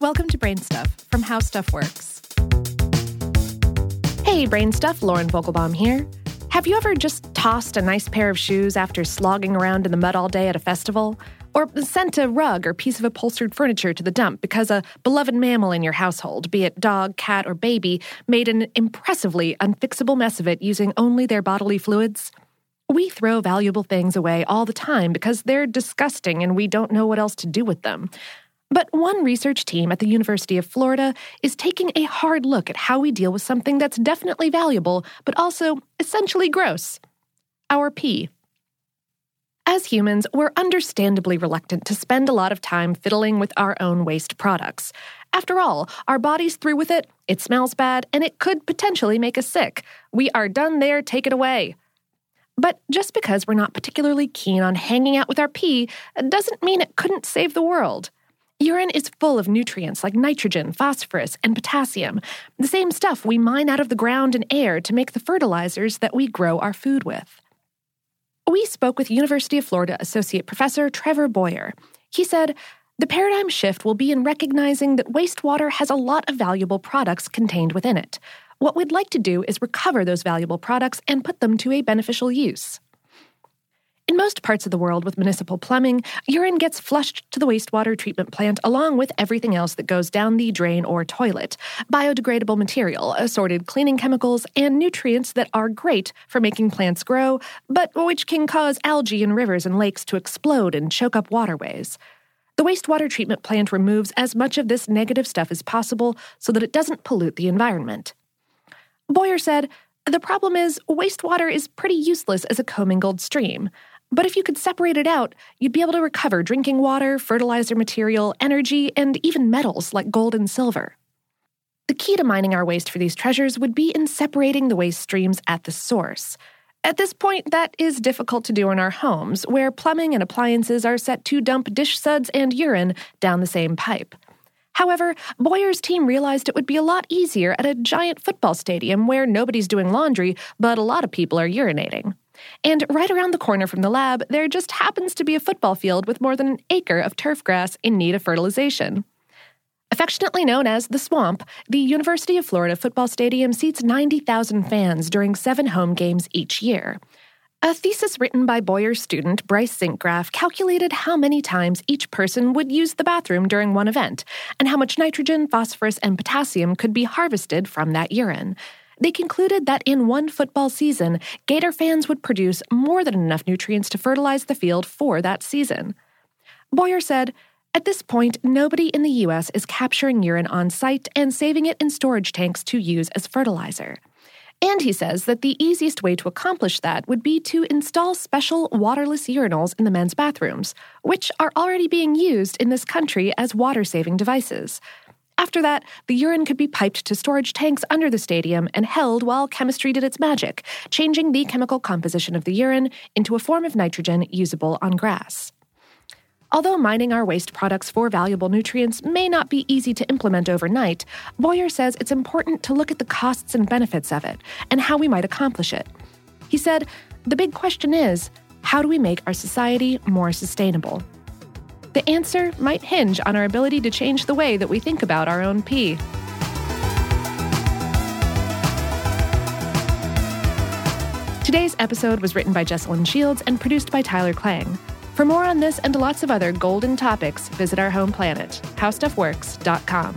Welcome to Brain Stuff from How Stuff Works. Hey, Brain Stuff, Lauren Vogelbaum here. Have you ever just tossed a nice pair of shoes after slogging around in the mud all day at a festival? Or sent a rug or piece of upholstered furniture to the dump because a beloved mammal in your household, be it dog, cat, or baby, made an impressively unfixable mess of it using only their bodily fluids? We throw valuable things away all the time because they're disgusting and we don't know what else to do with them. But one research team at the University of Florida is taking a hard look at how we deal with something that's definitely valuable, but also essentially gross our pee. As humans, we're understandably reluctant to spend a lot of time fiddling with our own waste products. After all, our body's through with it, it smells bad, and it could potentially make us sick. We are done there, take it away. But just because we're not particularly keen on hanging out with our pee doesn't mean it couldn't save the world. Urine is full of nutrients like nitrogen, phosphorus, and potassium, the same stuff we mine out of the ground and air to make the fertilizers that we grow our food with. We spoke with University of Florida Associate Professor Treavor Boyer. He said, the paradigm shift will be in recognizing that wastewater has a lot of valuable products contained within it. What we'd like to do is recover those valuable products and put them to a beneficial use. In most parts of the world with municipal plumbing, urine gets flushed to the wastewater treatment plant along with everything else that goes down the drain or toilet biodegradable material, assorted cleaning chemicals, and nutrients that are great for making plants grow, but which can cause algae in rivers and lakes to explode and choke up waterways. The wastewater treatment plant removes as much of this negative stuff as possible so that it doesn't pollute the environment. Boyer said, the problem is, wastewater is pretty useless as a commingled stream. But if you could separate it out, you'd be able to recover drinking water, fertilizer material, energy, and even metals like gold and silver. The key to mining our waste for these treasures would be in separating the waste streams at the source. At this point, that is difficult to do in our homes, where plumbing and appliances are set to dump dish suds and urine down the same pipe. However, Boyer's team realized it would be a lot easier at a giant football stadium where nobody's doing laundry, but a lot of people are urinating. And right around the corner from the lab, there just happens to be a football field with more than an acre of turf grass in need of fertilization. Affectionately known as the Swamp, the University of Florida football stadium seats 90,000 fans during seven home games each year. A thesis written by Boyer's student Bryce Zinkgraf calculated how many times each person would use the bathroom during one event, and how much nitrogen, phosphorus, and potassium could be harvested from that urine. They concluded that in one football season, Gator fans would produce more than enough nutrients to fertilize the field for that season. Boyer said, At this point, nobody in the U.S. is capturing urine on site and saving it in storage tanks to use as fertilizer. And he says that the easiest way to accomplish that would be to install special waterless urinals in the men's bathrooms, which are already being used in this country as water saving devices. After that, the urine could be piped to storage tanks under the stadium and held while chemistry did its magic, changing the chemical composition of the urine into a form of nitrogen usable on grass. Although mining our waste products for valuable nutrients may not be easy to implement overnight, Boyer says it's important to look at the costs and benefits of it and how we might accomplish it. He said, The big question is how do we make our society more sustainable? The answer might hinge on our ability to change the way that we think about our own pee. Today's episode was written by Jesslyn Shields and produced by Tyler Klang. For more on this and lots of other golden topics, visit our home planet, howstuffworks.com.